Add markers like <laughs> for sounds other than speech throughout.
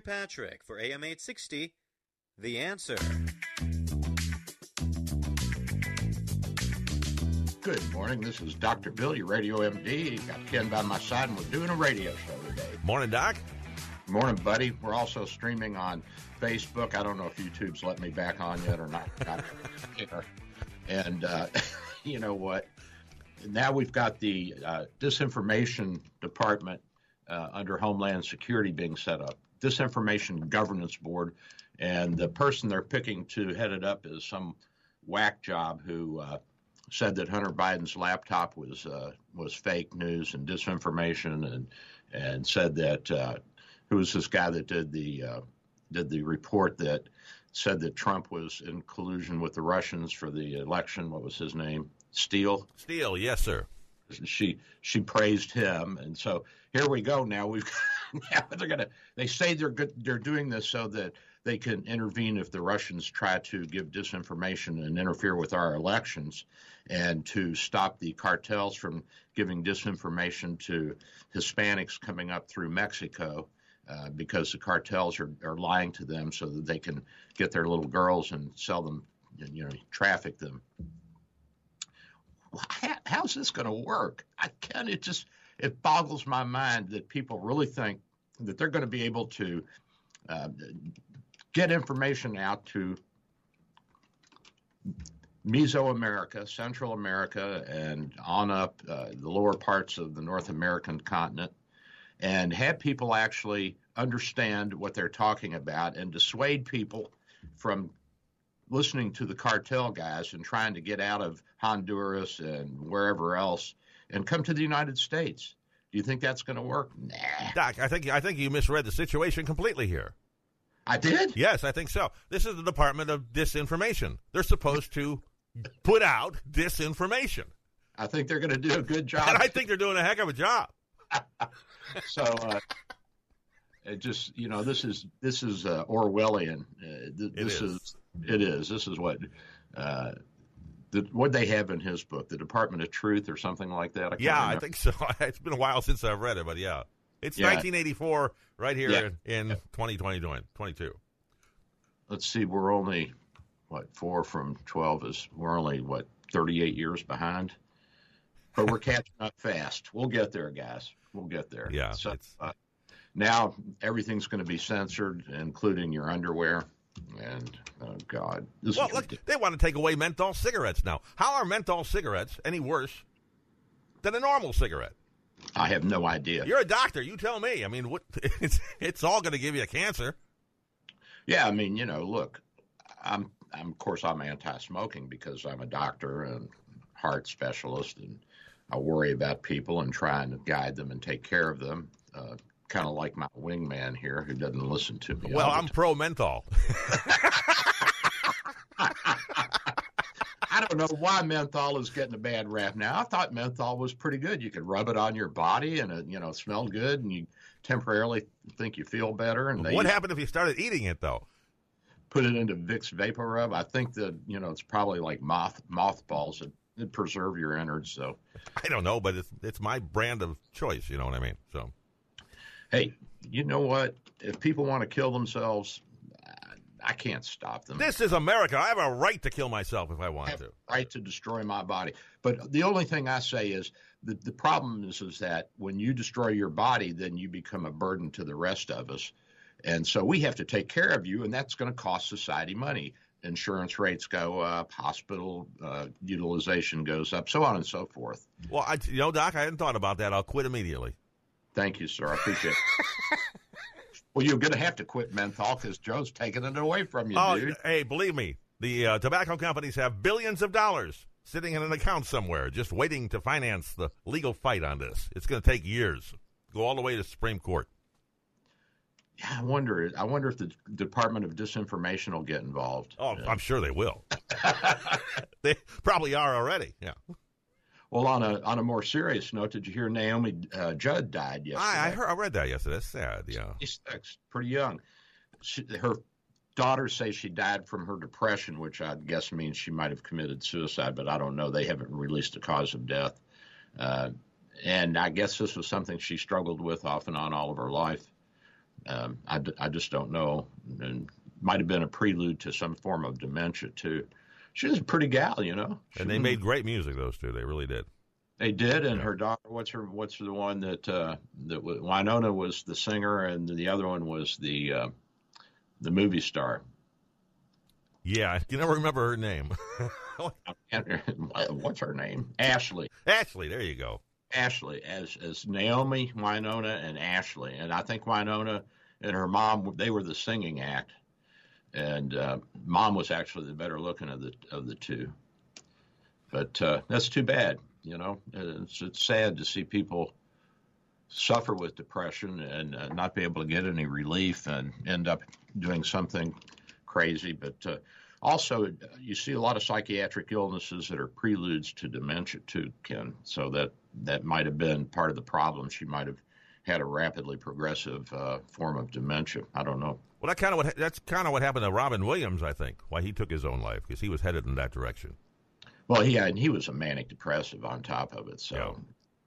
Patrick for AM 860, The Answer. Good morning. This is Dr. Bill, your radio MD. Got Ken by my side, and we're doing a radio show today. Morning, Doc. Morning, buddy. We're also streaming on Facebook. I don't know if YouTube's let me back on yet or not. not <laughs> and uh, <laughs> you know what? Now we've got the uh, disinformation department uh, under Homeland Security being set up. Disinformation Governance Board, and the person they're picking to head it up is some whack job who uh, said that Hunter Biden's laptop was uh, was fake news and disinformation, and and said that uh, who was this guy that did the uh, did the report that said that Trump was in collusion with the Russians for the election. What was his name? Steele. Steele, yes, sir. She she praised him, and so here we go. Now we've <laughs> now they're gonna. They say they're good. They're doing this so that they can intervene if the Russians try to give disinformation and interfere with our elections, and to stop the cartels from giving disinformation to Hispanics coming up through Mexico. Uh, because the cartels are, are lying to them so that they can get their little girls and sell them, you know, traffic them. How, how's this going to work? I can't. It just it boggles my mind that people really think that they're going to be able to uh, get information out to Mesoamerica, Central America, and on up uh, the lower parts of the North American continent, and have people actually understand what they're talking about and dissuade people from listening to the cartel guys and trying to get out of Honduras and wherever else and come to the United States. Do you think that's going to work? Nah. Doc, I think I think you misread the situation completely here. I did? Yes, I think so. This is the Department of Disinformation. They're supposed to put out disinformation. I think they're going to do a good job. And I think they're doing a heck of a job. <laughs> so uh, it just you know this is this is uh, Orwellian. Uh, th- this is. is. it is. This is what uh, the, what they have in his book, the Department of Truth or something like that. I Yeah, I think so. <laughs> It's been a while since I've read it, but yeah. It's Yeah. 1984 right here Yeah. in, in 2020, 22. Let's see, we're only what four from twelve is we're only what thirty eight years behind, but we're <laughs> catching up fast. We'll get there, guys. We'll get there. Yeah, So uh, now everything's going to be censored, including your underwear. And oh God, this Well, is look, they want to take away menthol cigarettes now. How are menthol cigarettes any worse than a normal cigarette? I have no idea. You're a doctor. You tell me. I mean, what? <laughs> It's it's all going to give you a cancer. Yeah, I mean, you know, look, I'm, I'm of course I'm anti-smoking because I'm a doctor and heart specialist, and I worry about people and trying to guide them and take care of them. Uh, kind of like my wingman here, who doesn't listen to me. Well, I'm pro menthol. <laughs> I don't know why menthol is getting a bad rap now. I thought menthol was pretty good. You could rub it on your body and it, you know, smelled good, and you temporarily think you feel better. And they what happened if you started eating it though? put it into Vicks VapoRub. I think that you know it's probably like moth mothballs that, that preserve your innards. So I don't know, but it's it's my brand of choice. You know what I mean? So hey, you know what? If people want to kill themselves, I- I can't stop them. this is America. I have a right to kill myself if I I want have to. right to destroy my body. But the only thing I say is the, the problem is is that when you destroy your body, then you become a burden to the rest of us. And so we have to take care of you, and that's going to cost society money. Insurance rates go up, hospital uh, utilization goes up, so on and so forth. Well, I, you know, Doc, I hadn't thought about that. I'll quit immediately. Thank you, sir. I appreciate it. <laughs> well, you're going to have to quit menthol because Joe's taking it away from you, oh, dude. hey, believe me, the uh, tobacco companies have billions of dollars sitting in an account somewhere, just waiting to finance the legal fight on this. It's going to take years. Go all the way to Supreme Court. Yeah, I wonder. I wonder if the Department of Disinformation will get involved. Oh, I'm sure they will. <laughs> <laughs> they probably are already. Yeah. Well, on a on a more serious note, did you hear Naomi uh, Judd died yesterday? I, I heard. I read that yesterday. That's sad. Yeah. She's pretty young. She, her daughters say she died from her depression, which I guess means she might have committed suicide, but I don't know. They haven't released a cause of death. Uh, and I guess this was something she struggled with off and on all of her life. Um, I, I just don't know. And might have been a prelude to some form of dementia too. She was a pretty gal, you know. She and they made great music; those two, they really did. They did, and yeah. her daughter. What's her? What's the one that uh, that Winona was the singer, and the other one was the uh, the movie star. Yeah, I can never remember her name. <laughs> What's her name? Ashley. Ashley, there you go. Ashley, as as Naomi, Winona and Ashley, and I think Winona and her mom they were the singing act, and uh, mom was actually the better looking of the of the two. But uh, that's too bad, you know. It's, it's sad to see people suffer with depression and uh, not be able to get any relief and end up doing something crazy. But uh, also, you see a lot of psychiatric illnesses that are preludes to dementia too, Ken. So that that might have been part of the problem. She might have had a rapidly progressive uh, form of dementia. I don't know. Well, that kind of what that's kind of what happened to Robin Williams, I think, why he took his own life because he was headed in that direction. Well, yeah, and he was a manic depressive on top of it. So,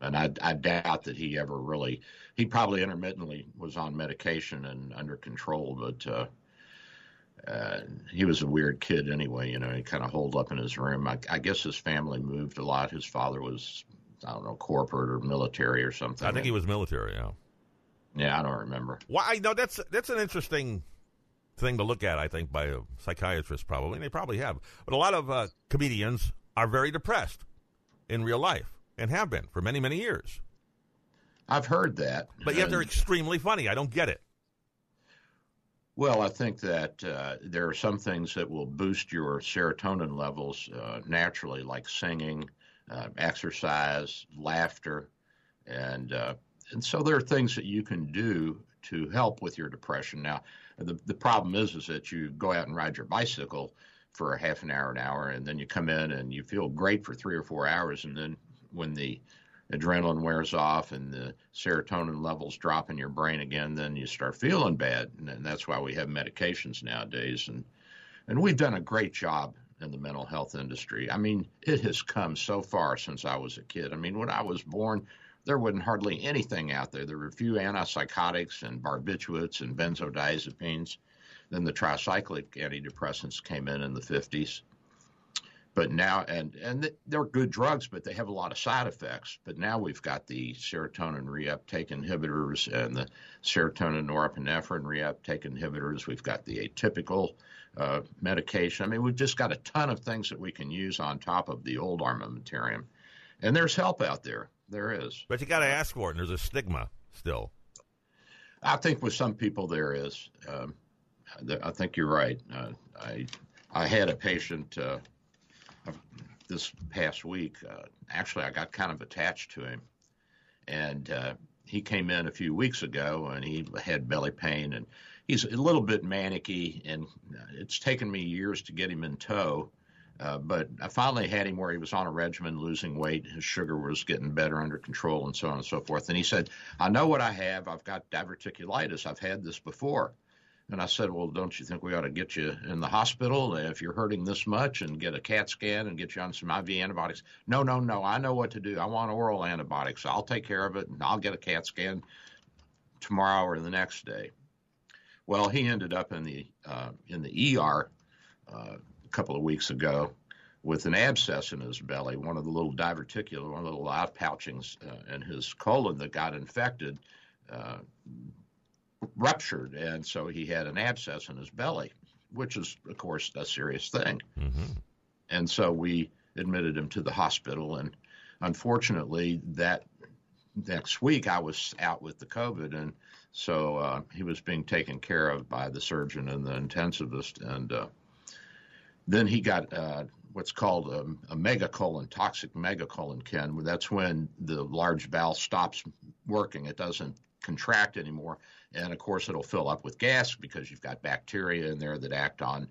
yeah. and I, I doubt that he ever really. He probably intermittently was on medication and under control, but uh, uh, he was a weird kid anyway. You know, he kind of holed up in his room. I, I guess his family moved a lot. His father was, I don't know, corporate or military or something. I think he was military. Yeah. Yeah, I don't remember. Why? No, that's that's an interesting thing to look at. I think by a psychiatrist probably, and they probably have. But a lot of uh, comedians are very depressed in real life and have been for many many years. I've heard that, but yet they're extremely funny. I don't get it. Well, I think that uh, there are some things that will boost your serotonin levels uh, naturally, like singing, uh, exercise, laughter, and uh, and so there are things that you can do to help with your depression. Now, the the problem is is that you go out and ride your bicycle for a half an hour, an hour, and then you come in and you feel great for three or four hours, and then when the adrenaline wears off and the serotonin levels drop in your brain again, then you start feeling bad, and, and that's why we have medications nowadays, and and we've done a great job in the mental health industry. I mean, it has come so far since I was a kid. I mean, when I was born, there wasn't hardly anything out there. There were a few antipsychotics and barbiturates and benzodiazepines. Then the tricyclic antidepressants came in in the 50s. But now, and and they're good drugs, but they have a lot of side effects. But now we've got the serotonin reuptake inhibitors and the serotonin norepinephrine reuptake inhibitors. We've got the atypical uh, medication. I mean, we've just got a ton of things that we can use on top of the old armamentarium. And there's help out there. There is. But you got to ask for it, and there's a stigma still. I think with some people there is. Um, I think you're right. Uh, I I had a patient uh, this past week. Uh, actually, I got kind of attached to him, and uh, he came in a few weeks ago, and he had belly pain, and he's a little bit manicky, and it's taken me years to get him in tow. Uh, but I finally had him where he was on a regimen, losing weight. His sugar was getting better under control, and so on and so forth. And he said, "I know what I have. I've got diverticulitis. I've had this before." And I said, Well, don't you think we ought to get you in the hospital if you're hurting this much and get a CAT scan and get you on some IV antibiotics? No, no, no. I know what to do. I want oral antibiotics. I'll take care of it and I'll get a CAT scan tomorrow or the next day. Well, he ended up in the uh, in the ER uh, couple of weeks ago with an abscess in his belly, one of the little diverticular, one of the little outpouchings uh, in his colon that got infected. Uh, ruptured, and so he had an abscess in his belly, which is, of course, a serious thing. Mm-hmm. And so we admitted him to the hospital, and unfortunately, that next week I was out with the COVID, and so uh, he was being taken care of by the surgeon and the intensivist, and uh, then he got uh, what's called a, a megacolon, toxic megacolon, Ken. That's when the large bowel stops working; it doesn't contract anymore. And of course, it'll fill up with gas because you've got bacteria in there that act on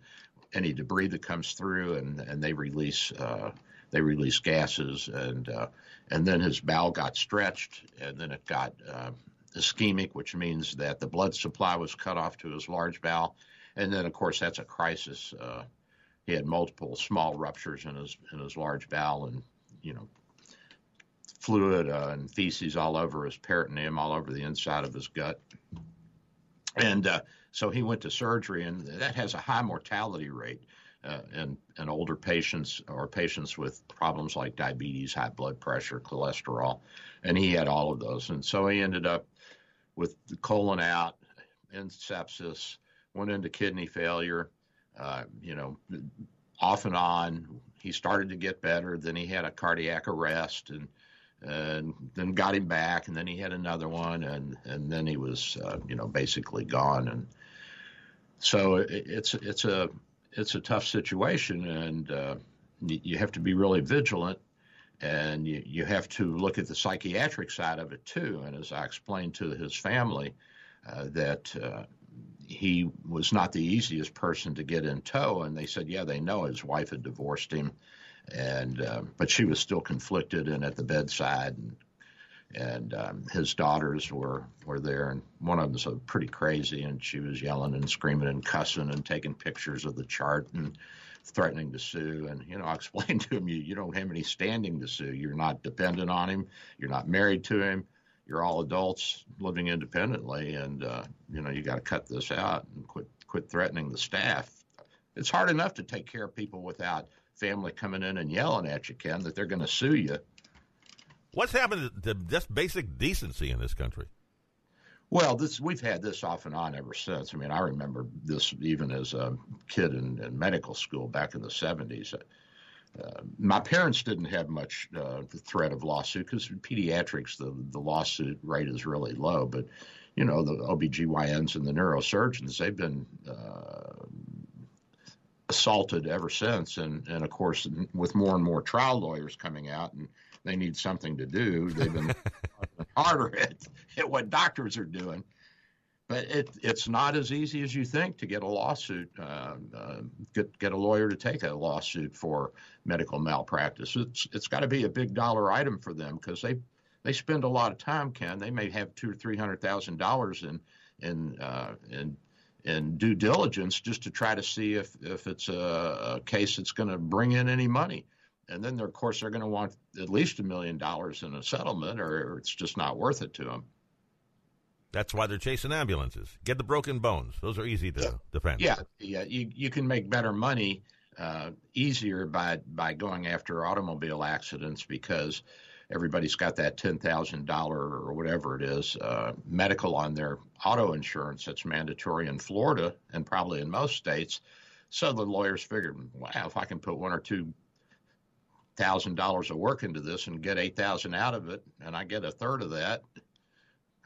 any debris that comes through, and and they release uh, they release gases, and uh, and then his bowel got stretched, and then it got uh, ischemic, which means that the blood supply was cut off to his large bowel, and then of course that's a crisis. He had multiple small ruptures in his in his large bowel, and you know fluid uh, and feces all over his peritoneum, all over the inside of his gut. And uh, so he went to surgery, and that has a high mortality rate uh, in, in older patients or patients with problems like diabetes, high blood pressure, cholesterol. And he had all of those. And so he ended up with the colon out and sepsis, went into kidney failure, uh, you know, off and on. He started to get better. Then he had a cardiac arrest and and then got him back, and then he had another one, and and then he was uh, you know basically gone, and so it, it's it's a it's a tough situation, and uh, you have to be really vigilant, and you you have to look at the psychiatric side of it too, and as I explained to his family, uh, that. He was not the easiest person to get in tow, and they said, yeah, they know his wife had divorced him, and uh, but she was still conflicted and at the bedside and and um, his daughters were were there and one of them was pretty crazy and she was yelling and screaming and cussing and taking pictures of the chart and threatening to sue and you know <laughs> I explained to him you you don't have any standing to sue. You're not dependent on him. You're not married to him you're all adults living independently and uh, you know you got to cut this out and quit quit threatening the staff it's hard enough to take care of people without family coming in and yelling at you, Ken, that they're going to sue you. What's happened to just basic decency in this country? Well, this we've had this off and on ever since. I mean, I remember this even as a kid in, in medical school back in the 70s. Uh, my parents didn't have much uh, threat of lawsuit because in pediatrics, the, the lawsuit rate is really low. But, you know, the OBGYNs and the neurosurgeons, they've been uh, assaulted ever since. And, and of course, with more and more trial lawyers coming out and they need something to do, they've been <laughs> harder at, at what doctors are doing. But it, it's not as easy as you think to get a lawsuit, uh, uh, get get a lawyer to take a lawsuit for medical malpractice. It's it's got to be a big dollar item for them because they they spend a lot of time. Ken they may have two or three hundred thousand dollars in in uh, in and due diligence just to try to see if, if it's a, a case that's going to bring in any money. And then, of course, they're going to want at least a million dollars in a settlement, or it's just not worth it to them. That's why they're chasing ambulances. Get the broken bones; those are easy to yeah. defend. Yeah, yeah. You you can make better money uh, easier by by going after automobile accidents because everybody's got that ten thousand dollar or whatever it is uh, medical on their auto insurance that's mandatory in Florida and probably in most states. So the lawyers figured, wow, if I can put one or two thousand dollars of work into this and get eight thousand out of it, and I get a third of that,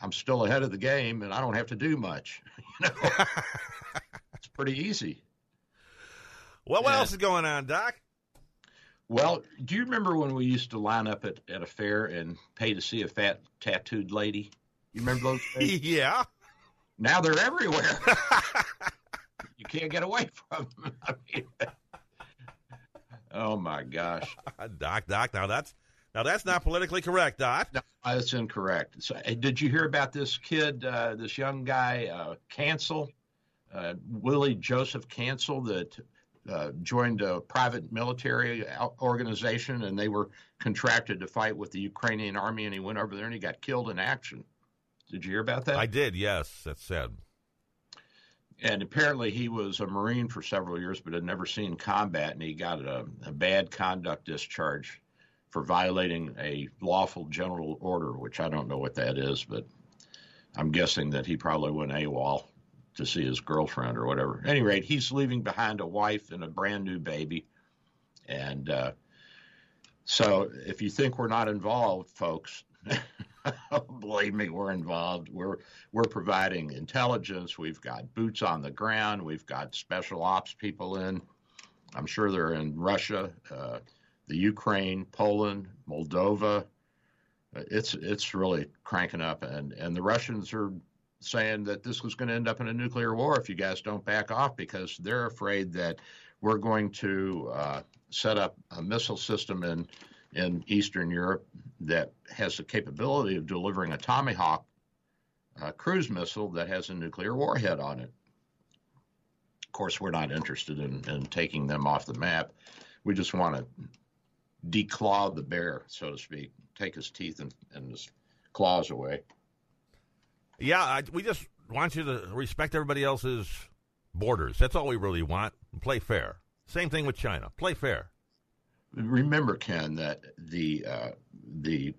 I'm still ahead of the game, and I don't have to do much. <laughs> You know, <laughs> it's pretty easy. Well, what and, else is going on, Doc? Well, do you remember when we used to line up at, at a fair and pay to see a fat tattooed lady? You remember those <laughs> days? yeah. Now they're everywhere. you can't get away from them. I mean, oh my gosh, Doc, Doc. Now that's now that's not politically correct, Doc. No, that's incorrect. So, did you hear about this kid, uh, this young guy, uh, Cancel, uh, Willy Joseph Cancel, that uh, joined a private military organization and they were contracted to fight with the Ukrainian army and he went over there and he got killed in action. Did you hear about that? I did, yes, that's sad. And apparently he was a Marine for several years but had never seen combat and he got a, a bad conduct discharge for violating a lawful general order, which I don't know what that is, but I'm guessing that he probably went AWOL to see his girlfriend or whatever. At any rate, he's leaving behind a wife and a brand new baby. And uh, so if you think we're not involved, folks, <laughs> believe me, we're involved. We're we're providing intelligence. We've got boots on the ground. We've got special ops people in. I'm sure they're in Russia, uh, the Ukraine, Poland, Moldova, it's it's really cranking up, and and the Russians are saying that this was going to end up in a nuclear war if you guys don't back off because they're afraid that we're going to uh, set up a missile system in in Eastern Europe that has the capability of delivering a Tomahawk uh, cruise missile that has a nuclear warhead on it. Of course, we're not interested in, in taking them off the map. We just want to declaw the bear, so to speak, take his teeth and, and his claws away. Yeah, I, we just want you to respect everybody else's borders. That's all we really want. Play fair. Same thing with China. Play fair. Remember, Ken, that the uh, the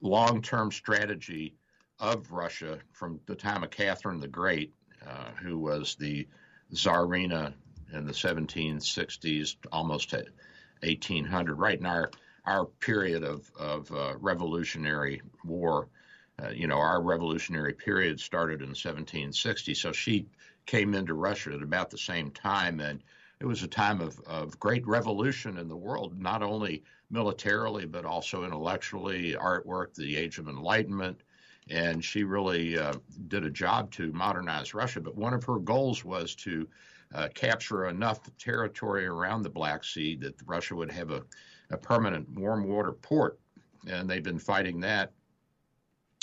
long term strategy of Russia from the time of Catherine the Great, uh, who was the czarina in the 1760s, almost 1800, right in our our period of of uh, revolutionary war. Uh, you know, our revolutionary period started in 1760, so she came into Russia at about the same time, and it was a time of, of great revolution in the world, not only militarily but also intellectually, artwork, the Age of Enlightenment, and she really uh, did a job to modernize Russia. But one of her goals was to uh, capture enough territory around the Black Sea that Russia would have a, a permanent warm water port, and they've been fighting that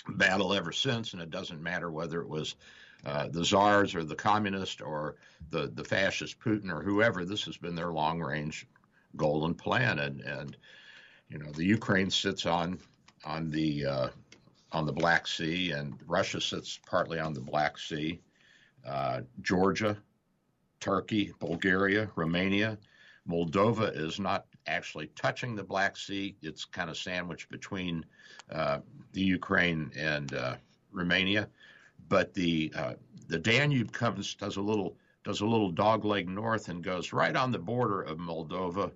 battle ever since. And it doesn't matter whether it was uh, the czars or the communist or the, the fascist Putin or whoever. This has been their long range goal and plan, and and you know the Ukraine sits on on the uh, on the Black Sea, and Russia sits partly on the Black Sea. Uh, Georgia, Turkey, Bulgaria, Romania, Moldova is not actually touching the Black Sea. It's kind of sandwiched between uh, the Ukraine and uh, Romania. But the uh, the Danube comes does a little does a little dogleg north and goes right on the border of Moldova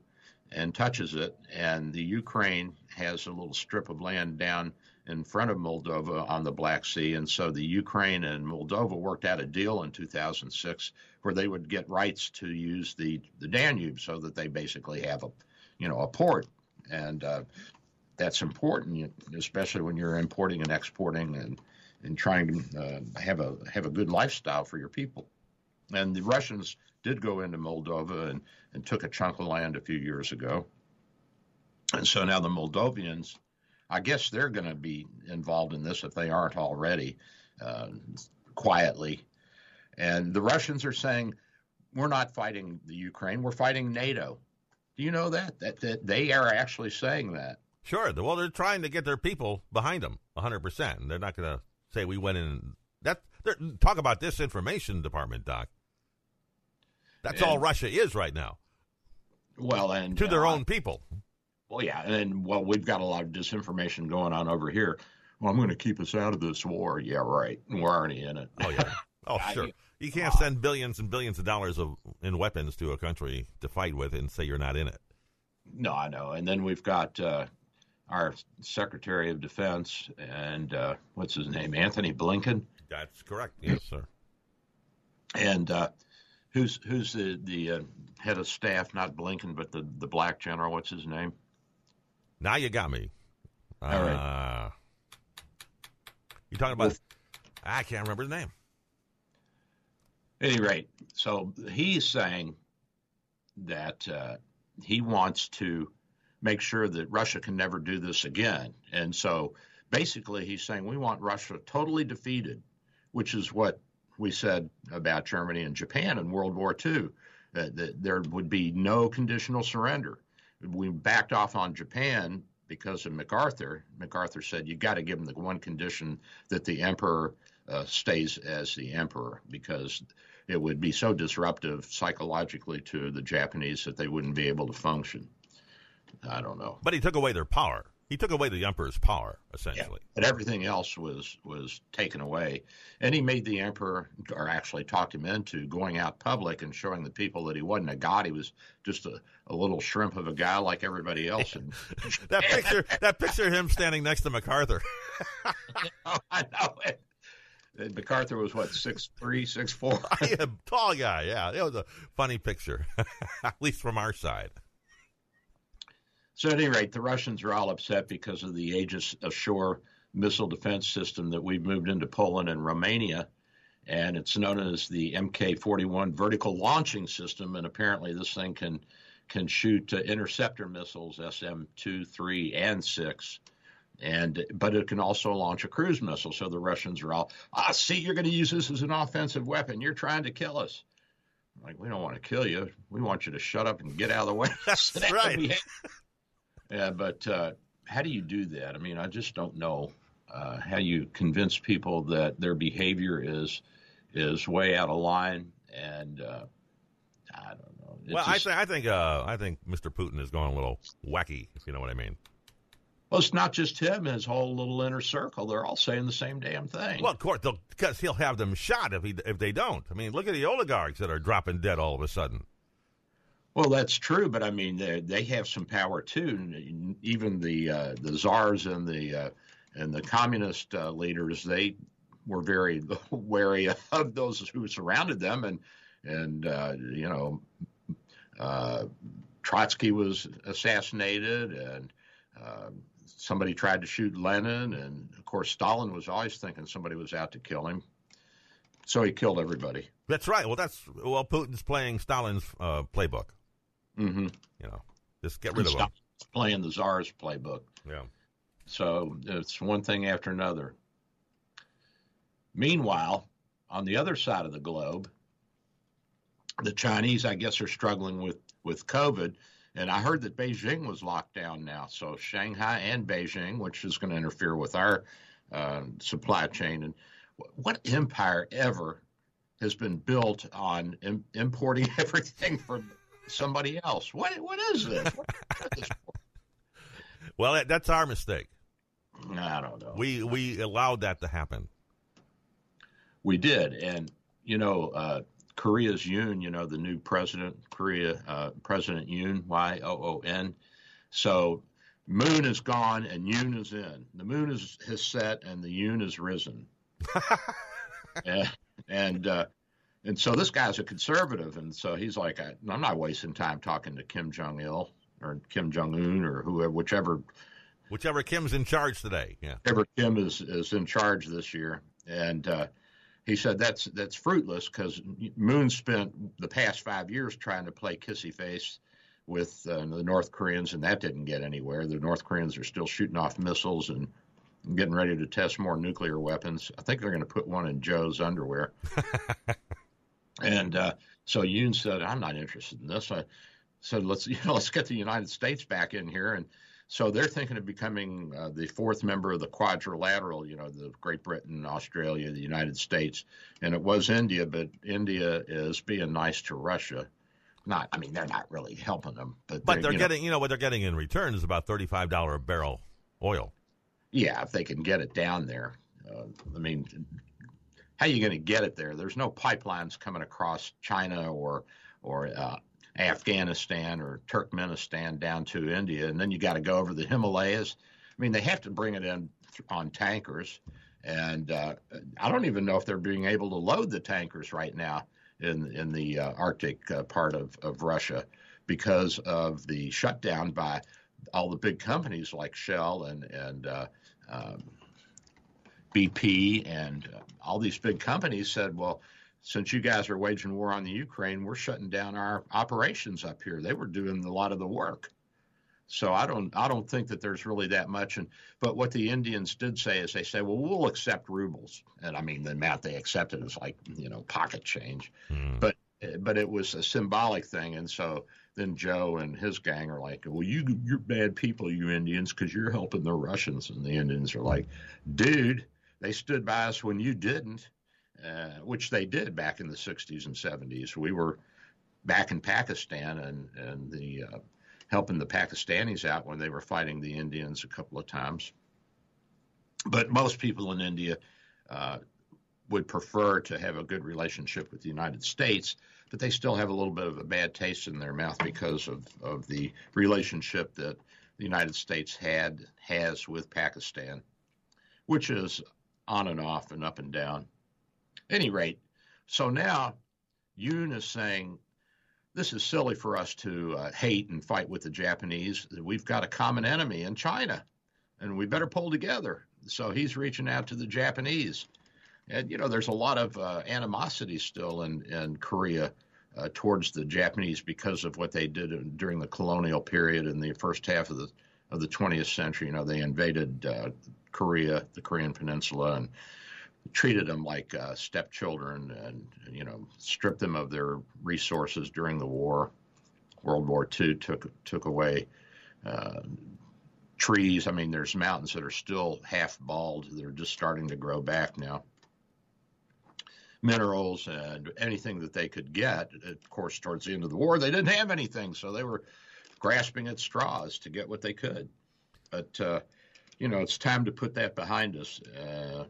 and touches it, and the Ukraine has a little strip of land down in front of Moldova on the Black Sea, and so the Ukraine and Moldova worked out a deal in 2006 where they would get rights to use the the Danube, so that they basically have a you know a port, and uh, that's important, especially when you're importing and exporting and and trying to uh, have a have a good lifestyle for your people. And the Russians did go into Moldova and, and took a chunk of land a few years ago. And so now the Moldovians, I guess they're going to be involved in this if they aren't already, uh, quietly. And the Russians are saying, we're not fighting the Ukraine, we're fighting NATO. Do you know that? That, that they are actually saying that. Sure. Well, they're trying to get their people behind them 100%. They're not going to say we went in. That talk about disinformation department, Doc. That's and, all Russia is right now. Well, and to their uh, own people. Well, yeah, and well, we've got a lot of disinformation going on over here. Well, I'm going to keep us out of this war. Yeah, right. We're already in it. Oh yeah. <laughs> Oh sure. You can't send billions and billions of dollars of in weapons to a country to fight with and say you're not in it. No, I know. And then we've got uh, our Secretary of Defense and uh, what's his name, Antony Blinken. That's correct. Yes, sir. And uh, who's who's the the uh, head of staff? Not Blinken, but the the black general. What's his name? Now you got me. All right. Uh, you talking about? With, I can't remember his name. At any rate, so he's saying that uh, he wants to make sure that Russia can never do this again. And so basically, he's saying we want Russia totally defeated, which is what we said about Germany and Japan in World War II, that, that there would be no conditional surrender. We backed off on Japan because of MacArthur. MacArthur said you got to give them the one condition that the emperor uh, stays as the emperor because it would be so disruptive psychologically to the Japanese that they wouldn't be able to function. I don't know. But he took away their power. He took away the emperor's power, essentially. Yeah, but everything else was was taken away, and he made the emperor, or actually talked him into going out public and showing the people that he wasn't a god. He was just a, a little shrimp of a guy like everybody else. And <laughs> that picture, that picture of him standing next to MacArthur. <laughs> oh, I know it. And MacArthur was what six three, six four. <laughs> a tall guy. Yeah, it was a funny picture, at least from our side. So at any rate, the Russians are all upset because of the Aegis Ashore missile defense system that we've moved into Poland and Romania, and it's known as the MK-41 vertical launching system. And apparently, this thing can can shoot uh, interceptor missiles, SM-2, 3, and 6 and but it can also launch a cruise missile. So the Russians are all, ah, see, you're going to use this as an offensive weapon. You're trying to kill us. Like we don't want to kill you. We want you to shut up and get out of the way. <laughs> That's right. Yeah, but uh, how do you do that? I mean, I just don't know uh, how you convince people that their behavior is is way out of line, and uh, I don't know. It's well, just, I, th- I think uh, I think Mr. Putin is going a little wacky, if you know what I mean. Well, it's not just him; his whole little inner circle. They're all saying the same damn thing. Well, of course, because he'll have them shot if he if they don't. I mean, look at the oligarchs that are dropping dead all of a sudden. Well, that's true, but I mean, they, they have some power too. Even the uh, the czars and the uh, and the communist uh, leaders, they were very <laughs> wary of those who surrounded them, and and uh, you know, uh, Trotsky was assassinated, and uh, somebody tried to shoot Lenin, and of course Stalin was always thinking somebody was out to kill him, so he killed everybody. That's right. Well, that's well, Putin's playing Stalin's uh, playbook. Mm-hmm. You know, just get rid and of him. Playing the czar's playbook. Yeah. So it's one thing after another. Meanwhile, on the other side of the globe, the Chinese, I guess, are struggling with with COVID and I heard that Beijing was locked down now. So Shanghai and Beijing, which is going to interfere with our uh, supply chain. And what empire ever has been built on Im- importing <laughs> everything from somebody else? What what is this? What is this <laughs> well, that's our mistake. I don't know. We we allowed that to happen. We did, and you know, uh, Korea's Yoon, you know, the new president, Korea uh, President Yoon, Y O O N. So moon is gone and Yoon is in. The moon is has set and the Yoon is risen. <laughs> and and, uh, and so this guy's a conservative, and so he's like, I, am not wasting time talking to Kim Jong Il or Kim Jong Un or whoever, whichever, whichever Kim's in charge today. Yeah, whichever Kim is is in charge this year, and. Uh, he said that's that's fruitless because Moon spent the past five years trying to play kissy face with uh, the North Koreans, and that didn't get anywhere. The North Koreans are still shooting off missiles and getting ready to test more nuclear weapons. I think they're going to put one in Joe's underwear. <laughs> and uh, so Yoon said, "I'm not interested in this." I said, "Let's <laughs> you know, let's get the United States back in here." And so they're thinking of becoming uh, the fourth member of the quadrilateral, you know, the Great Britain, Australia, the United States. And it was India, but India is being nice to Russia. Not, I mean, they're not really helping them, but but they're, they're getting, know, you know, what they're getting in return is about thirty-five dollar a barrel oil. Yeah, if they can get it down there. Uh, I mean, how are you going to get it there? There's no pipelines coming across China or or uh, Afghanistan or Turkmenistan down to India, and then you got to go over the Himalayas. I mean, they have to bring it in on tankers, and uh, I don't even know if they're being able to load the tankers right now in in the uh, Arctic uh, part of, of Russia because of the shutdown by all the big companies like Shell and and uh, um, BP and uh, all these big companies said, well since you guys are waging war on the Ukraine, we're shutting down our operations up here. They were doing a lot of the work. So I don't I don't think that there's really that much. And but what the Indians did say is they say, well, we'll accept rubles, and I mean the amount they accepted is like you know pocket change, mm. but but it was a symbolic thing, and so then Joe and his gang are like, well, you you're bad people, you Indians, because you're helping the Russians, and the Indians are like, dude, they stood by us when you didn't. Uh, which they did back in the 60s and 70s. We were back in Pakistan and and the uh, helping the Pakistanis out when they were fighting the Indians a couple of times. But most people in India uh, would prefer to have a good relationship with the United States, but they still have a little bit of a bad taste in their mouth because of, of the relationship that the United States had has with Pakistan, which is on and off and up and down any rate, so now Yoon is saying this is silly for us to uh, hate and fight with the Japanese. We've got a common enemy in China, and we better pull together. So he's reaching out to the Japanese. And, you know, there's a lot of uh, animosity still in, in Korea uh, towards the Japanese because of what they did during the colonial period in the first half of the of the 20th century. You know, they invaded uh, Korea, the Korean Peninsula, and treated them like uh, stepchildren, and you know, stripped them of their resources during the war. World War II took took away uh, trees. I mean, there's mountains that are still half bald. They're just starting to grow back now minerals and anything that they could get. Of course, towards the end of the war, they didn't have anything, so they were grasping at straws to get what they could. But uh, you know, it's time to put that behind us. Uh,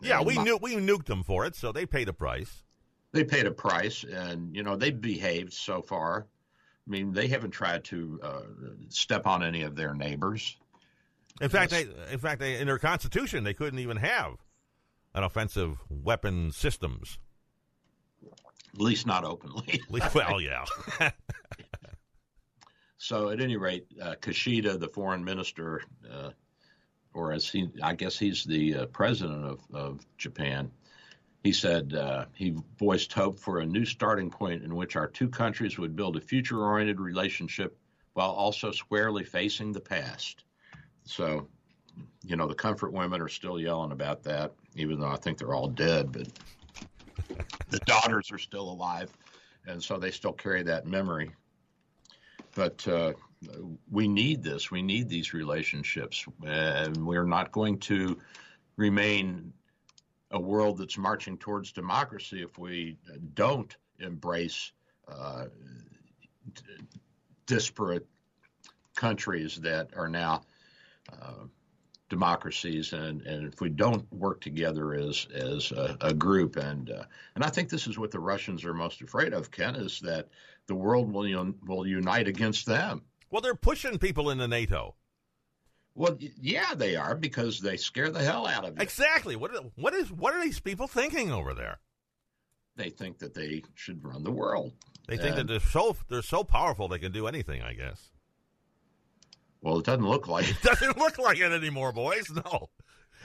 yeah, we knew we nuked them for it, so they paid a price. They paid a price, and you know they've behaved so far. I mean, they haven't tried to uh, step on any of their neighbors. In fact, they, in fact, they, in their constitution, they couldn't even have an offensive weapon systems. At least not openly. well, yeah. <laughs> <laughs> so, at any rate, uh, Kishida, the foreign minister, uh, or as he, I guess he's the uh, president of, of Japan, he said uh, he voiced hope for a new starting point in which our two countries would build a future oriented relationship while also squarely facing the past. So, you know, the comfort women are still yelling about that, even though I think they're all dead, but the daughters are still alive. And so they still carry that memory. But uh, we need this. We need these relationships. And we're not going to remain a world that's marching towards democracy if we don't embrace uh, disparate countries that are now uh, democracies, and, and if we don't work together as as a, a group, and uh, and I think this is what the Russians are most afraid of, Ken, is that the world will un- will unite against them. Well, they're pushing people into NATO. Well, yeah, they are because they scare the hell out of you. Exactly. What what is what are these people thinking over there? They think that they should run the world. They think and, that they're so they're so powerful they can do anything. I guess. Well, it doesn't look like <laughs> it. doesn't look like it anymore, boys. No.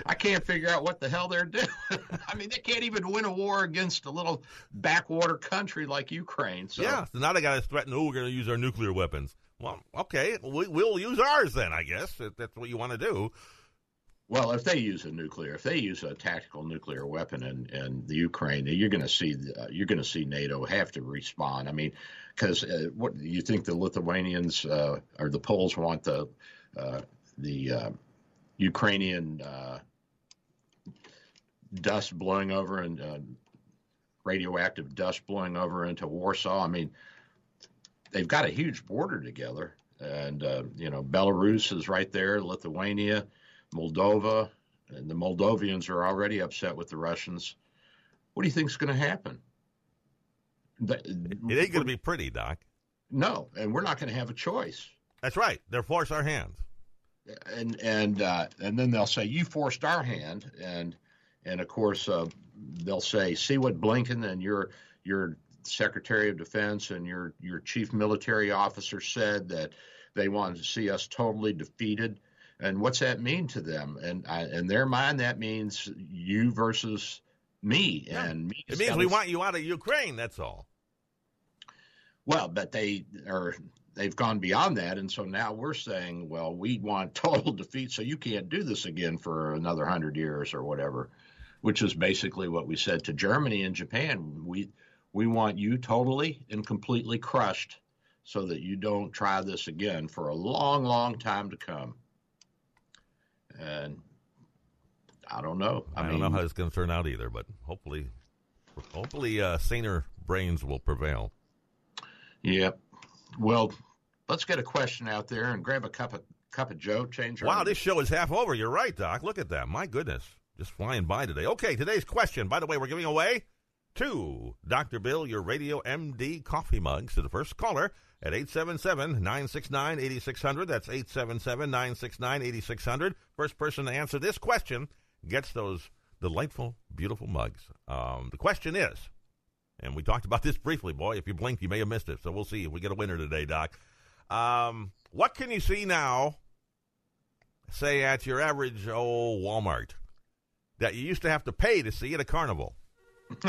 I can't figure out what the hell they're doing. <laughs> I mean, they can't even win a war against a little backwater country like Ukraine. So. Yeah, so now they got to threaten, oh, we're going to use our nuclear weapons. Well, okay, we, will use ours then, I guess, that's what you want to do. Well, if they use a nuclear, if they use a tactical nuclear weapon in, in the Ukraine, you're going to see uh, you're going to see NATO have to respond. I mean, because uh, what you think the Lithuanians uh, or the Poles want the uh, the uh, Ukrainian uh, dust blowing over and radioactive dust blowing over into Warsaw. I mean, they've got a huge border together, and you know Belarus is right there, Lithuania, Moldova, and the Moldovians are already upset with the Russians. What do you think is going to happen? it ain't going to be pretty, Doc. No, and we're not going to have a choice. That's right. They'll force our hands. And and uh, and then they'll say you forced our hand, and and of course uh, they'll say, see what Blinken and your your Secretary of Defense and your your chief military officer said that they wanted to see us totally defeated. And what's that mean to them? And I, in their mind, that means you versus me yeah. and me. It means we want you out of Ukraine. That's all. Well, but they are they've gone beyond that, and so now we're saying, well, we want total defeat, so you can't do this again for another hundred years or whatever, which is basically what we said to Germany and Japan. We we want you totally and completely crushed, so that you don't try this again for a long, long time to come. And I don't know. I, I mean, don't know how it's going to turn out either, but hopefully, hopefully, uh, saner brains will prevail. Yep. Well, let's get a question out there and grab a cup of cup of Joe. Change. Wow, this show is half over. You're right, Doc. Look at that. My goodness, just flying by today. Okay, today's question. By the way, we're giving away two Dr. Bill, your Radio MD coffee mugs to the first caller at 877-969-8600. That's 877-969-8600. First person to answer this question gets those delightful, beautiful mugs. Um, the question is And we talked about this briefly, boy. If you blinked, you may have missed it. So we'll see if we get a winner today, Doc. Um, what can you see now, say at your average old Walmart, that you used to have to pay to see at a carnival? <laughs>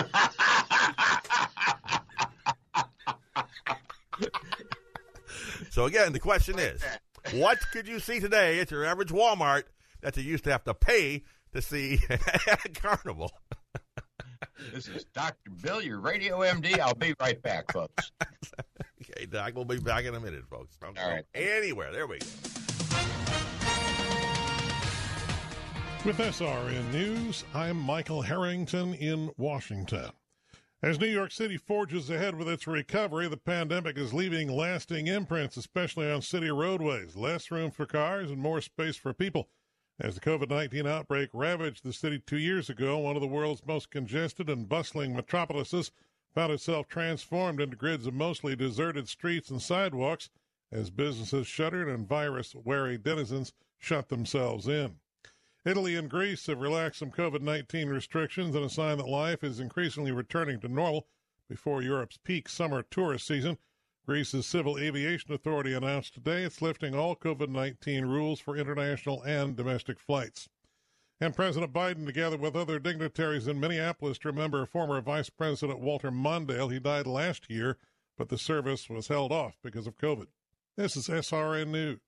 so again, the question is, what could you see today at your average Walmart that you used to have to pay to see <laughs> at a carnival? This is Dr. Bill, your radio MD. I'll be right back, folks. <laughs> okay, Doc, we'll be back in a minute, folks. Don't All go right. anywhere. There we go. With SRN News, I'm Michael Harrington in Washington. As New York City forges ahead with its recovery, the pandemic is leaving lasting imprints, especially on city roadways. Less room for cars and more space for people. As the COVID 19 outbreak ravaged the city two years ago, one of the world's most congested and bustling metropolises found itself transformed into grids of mostly deserted streets and sidewalks as businesses shuttered and virus wary denizens shut themselves in. Italy and Greece have relaxed some COVID 19 restrictions in a sign that life is increasingly returning to normal before Europe's peak summer tourist season. Greece's Civil Aviation Authority announced today it's lifting all COVID 19 rules for international and domestic flights. And President Biden, together with other dignitaries in Minneapolis, to remember former Vice President Walter Mondale. He died last year, but the service was held off because of COVID. This is SRN News.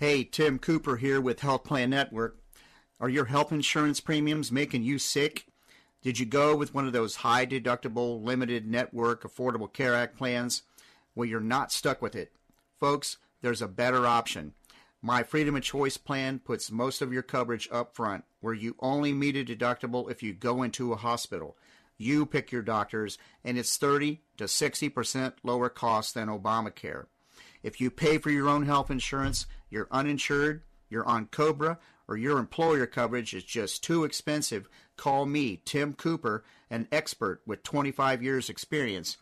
Hey, Tim Cooper here with Health Plan Network. Are your health insurance premiums making you sick? Did you go with one of those high deductible, limited network, Affordable Care Act plans? Well, you're not stuck with it. Folks, there's a better option. My Freedom of Choice plan puts most of your coverage up front, where you only meet a deductible if you go into a hospital. You pick your doctors, and it's 30 to 60% lower cost than Obamacare. If you pay for your own health insurance, you're uninsured, you're on COBRA, or your employer coverage is just too expensive, call me, Tim Cooper, an expert with 25 years experience,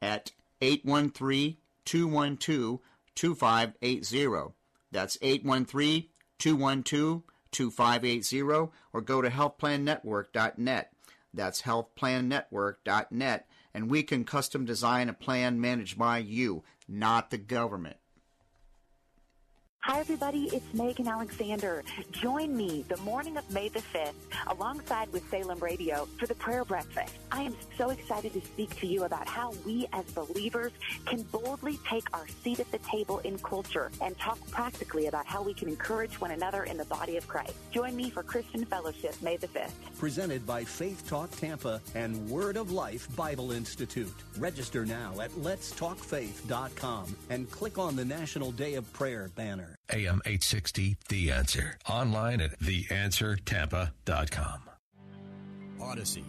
at 813-212-2580. That's 813-212-2580, or go to healthplannetwork.net. That's healthplannetwork.net, and we can custom design a plan managed by you, not the government. Hi, everybody. It's Megan Alexander. Join me the morning of May the 5th, alongside with Salem Radio, for the prayer breakfast. I am so excited to speak to you about how we as believers can boldly take our seat at the table in culture and talk practically about how we can encourage one another in the body of Christ. Join me for Christian Fellowship May the 5th. Presented by Faith Talk Tampa and Word of Life Bible Institute. Register now at letstalkfaith.com and click on the National Day of Prayer banner. AM 860, The Answer. Online at theanswertampa.com. Odyssey.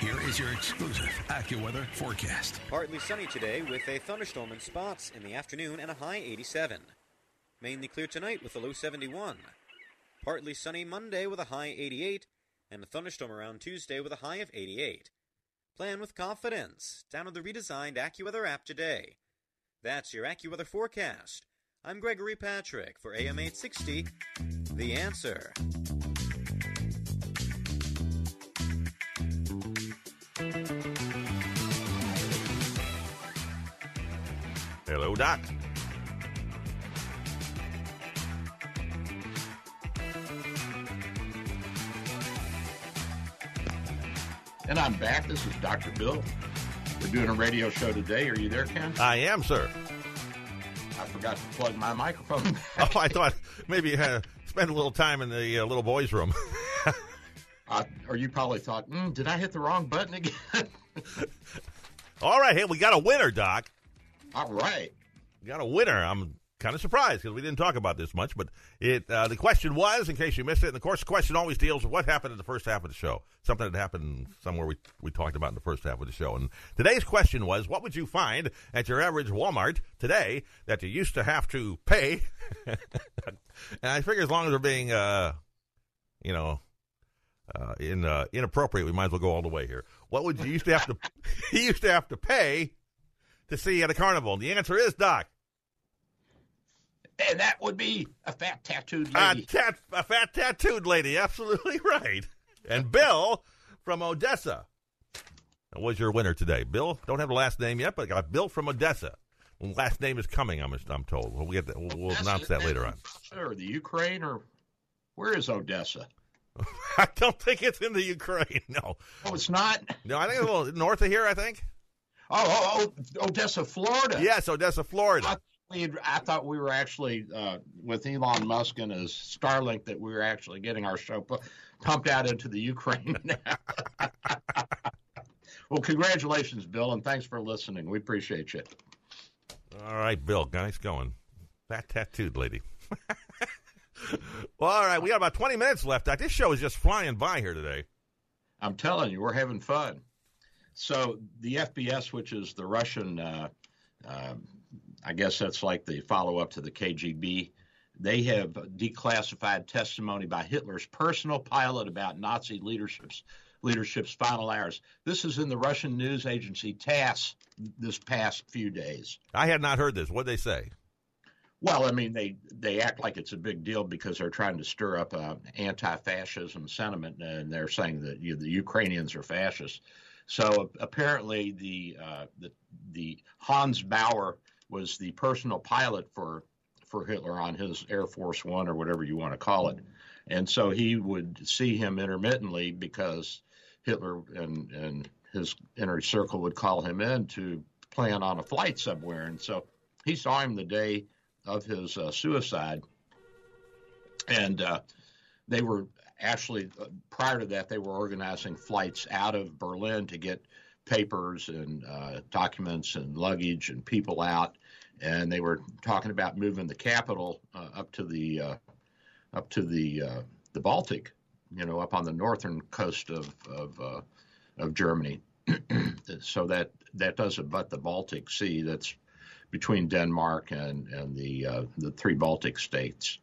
Here is your exclusive AccuWeather forecast. Partly sunny today with a thunderstorm in spots in the afternoon and a high 87. Mainly clear tonight with a low 71. Partly sunny Monday with a high 88, and a thunderstorm around Tuesday with a high of 88. Plan with confidence. Download the redesigned AccuWeather app today. That's your AccuWeather forecast. I'm Gregory Patrick for AM 860, The Answer. Hello, Doc. And I'm back. This is Dr. Bill. We're doing a radio show today. Are you there, Ken? I am, sir. I forgot to plug my microphone. <laughs> oh, I thought maybe had spend a little time in the uh, little boys' room. <laughs> uh, or you probably thought, mm, did I hit the wrong button again? <laughs> All right, hey, we got a winner, Doc. All right. We got a winner. I'm kind of surprised because we didn't talk about this much, but it uh, the question was, in case you missed it, and of course the question always deals with what happened in the first half of the show. Something that happened somewhere we, we talked about in the first half of the show. And today's question was, what would you find at your average Walmart today that you used to have to pay? <laughs> and I figure as long as we're being, uh, you know, uh, in uh, inappropriate, we might as well go all the way here. What would you used to have to? <laughs> you used to have to pay to see at a carnival. And the answer is Doc. And that would be a fat tattooed lady. A, tat, a fat tattooed lady, absolutely <laughs> right. And Bill from Odessa was your winner today. Bill, don't have the last name yet, but got Bill from Odessa. Last name is coming. I'm I'm told. We'll get that, we'll, we'll announce that later on. Or the Ukraine, or where is Odessa? <laughs> I don't think it's in the Ukraine. No. Oh, it's not. No, I think it's a little north of here. I think. Oh, oh, oh Odessa, Florida. Yes, Odessa, Florida. I, I thought we were actually uh, with Elon Musk and his Starlink that we were actually getting our show pu- pumped out into the Ukraine. <laughs> Now. Well, congratulations, Bill, and thanks for listening. We appreciate you. All right, Bill, nice going. That tattooed lady. <laughs> well, all right, we got about 20 minutes left. This show is just flying by here today. I'm telling you, we're having fun. So the FBS, which is the Russian, uh, uh, I guess that's like the follow up to the KGB, they have declassified testimony by Hitler's personal pilot about Nazi leadership's leadership's final hours. This is in the Russian news agency TASS this past few days. I had not heard this. What they say? Well, I mean, they they act like it's a big deal because they're trying to stir up uh, anti-fascism sentiment, and they're saying that you know, the Ukrainians are fascists. So apparently, the uh, the the Hans Bauer was the personal pilot for for Hitler on his Air Force One or whatever you want to call it, and so he would see him intermittently because Hitler and and his inner circle would call him in to plan on a flight somewhere, and so he saw him the day of his uh, suicide, and uh, they were actually uh, prior to that they were organizing flights out of Berlin to get papers and uh, documents and luggage and people out, and they were talking about moving the capital uh, up to the uh, up to the uh, the Baltic, you know, up on the northern coast of of, uh, of Germany. <clears throat> so that that does abut the Baltic Sea. That's between Denmark and and the uh, the three Baltic states.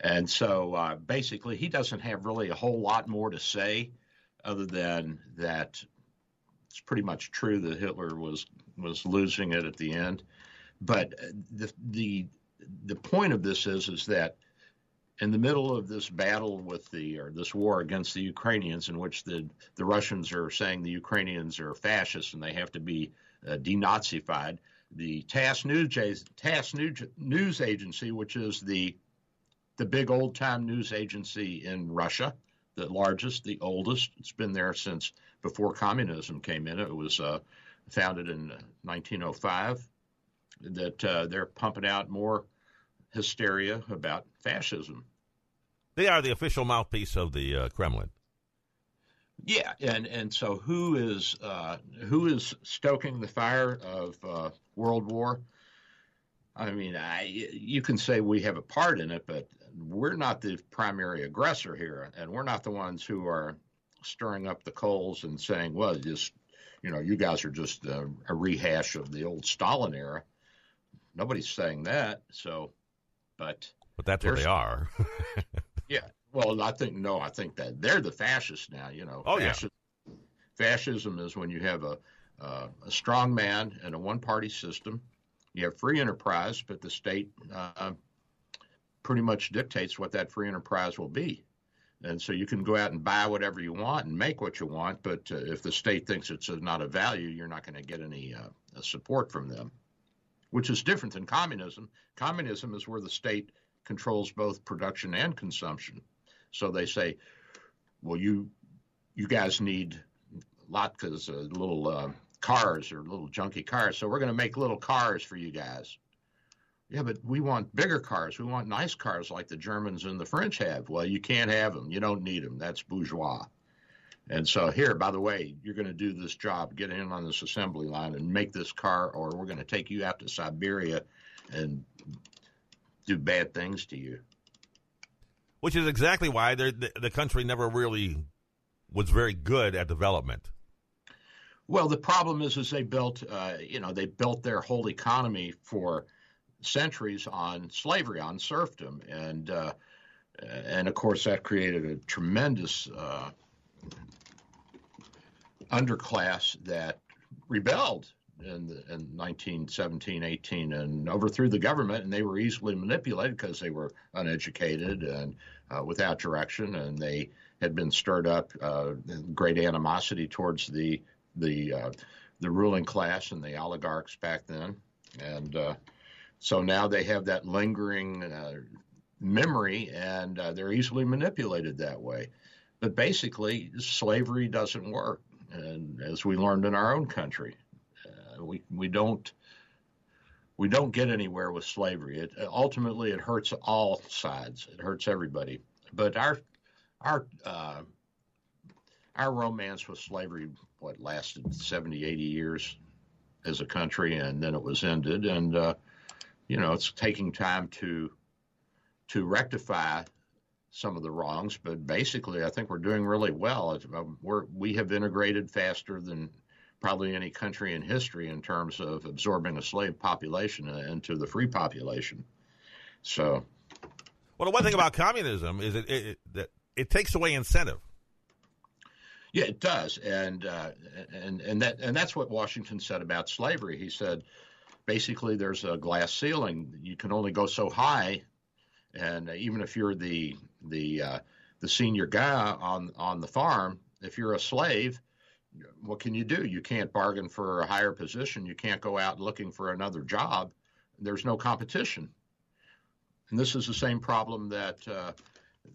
And so uh, basically, he doesn't have really a whole lot more to say other than that it's pretty much true that Hitler was was losing it at the end. But the the the point of this is is that in the middle of this battle with the or this war against the Ukrainians, in which the the Russians are saying the Ukrainians are fascists and they have to be uh, denazified, the TASS news TASS news agency, which is the the big old time news agency in Russia, the largest, the oldest. It's been there since before communism came in. It was uh, founded in 1905. That uh, they're pumping out more hysteria about fascism. They are the official mouthpiece of the uh, Kremlin. Yeah, and and so who is uh, who is stoking the fire of uh, World War? I mean, I, you can say we have a part in it, but we're not the primary aggressor here, and we're not the ones who are stirring up the coals and saying, "Well, just you know, you guys are just a, a rehash of the old Stalin era." Nobody's saying that. So, but but that's where they are. <laughs> yeah. Well, I think no. I think that they're the fascists now. You know. Oh fascism, yeah. Fascism is when you have a uh, a strong man and a one-party system. You have free enterprise, but the state uh, pretty much dictates what that free enterprise will be. And so you can go out and buy whatever you want and make what you want, but uh, if the state thinks it's a, not a value, you're not going to get any uh, support from them, which is different than communism. Communism is where the state controls both production and consumption. So they say, well, you you guys need Lada's uh, little uh, cars or little junky cars, so we're going to make little cars for you guys. Yeah, but we want bigger cars. We want nice cars like the Germans and the French have. Well, you can't have them. You don't need them. That's bourgeois. And so here, by the way, you're going to do this job, get in on this assembly line and make this car, or we're going to take you out to Siberia and do bad things to you. Which is exactly why the, the country never really was very good at development. Well, the problem is, is they built, uh, you know, they built their whole economy for centuries on slavery, on serfdom, and uh, and of course that created a tremendous uh, underclass that rebelled in, the, in 1917, 18, and overthrew the government, and they were easily manipulated because they were uneducated and uh, without direction, and they had been stirred up uh, great animosity towards the the uh, the ruling class and the oligarchs back then, and uh, so now they have that lingering uh, memory and uh, they're easily manipulated that way. But basically, slavery doesn't work. And as we learned in our own country, uh, we, we don't we don't get anywhere with slavery. It ultimately it hurts all sides. It hurts everybody. But our our uh, our romance with slavery what lasted 70 80 years as a country and then it was ended and uh, you know, it's taking time to to rectify some of the wrongs, but basically, I think we're doing really well. Um, we're, we have integrated faster than probably any country in history in terms of absorbing a slave population into the free population. So, well, the one thing about communism is it, it, it, it takes away incentive. Yeah, it does, and uh, and and that and that's what Washington said about slavery. He said basically there's a glass ceiling. You can only go so high, and even if you're the the uh, the senior guy on on the farm, if you're a slave, what can you do? You can't bargain for a higher position. You can't go out looking for another job. There's no competition, and this is the same problem that uh,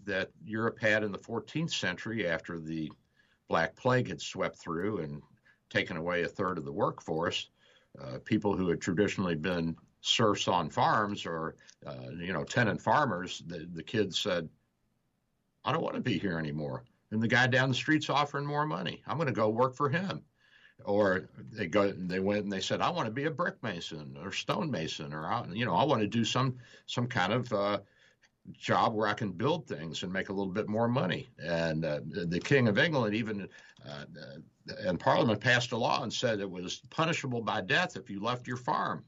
that Europe had in the 14th century after the Black Plague had swept through and taken away a third of the workforce uh, people who had traditionally been serfs on farms or uh, you know tenant farmers, the, the kids said, "I don't want to be here anymore." And the guy down the street's offering more money. I'm going to go work for him. Or they go, they went and they said, "I want to be a brick mason or stone mason, or you know, I want to do some some kind of uh, job where I can build things and make a little bit more money." And uh, the King of England even uh, and Parliament passed a law and said it was punishable by death if you left your farm.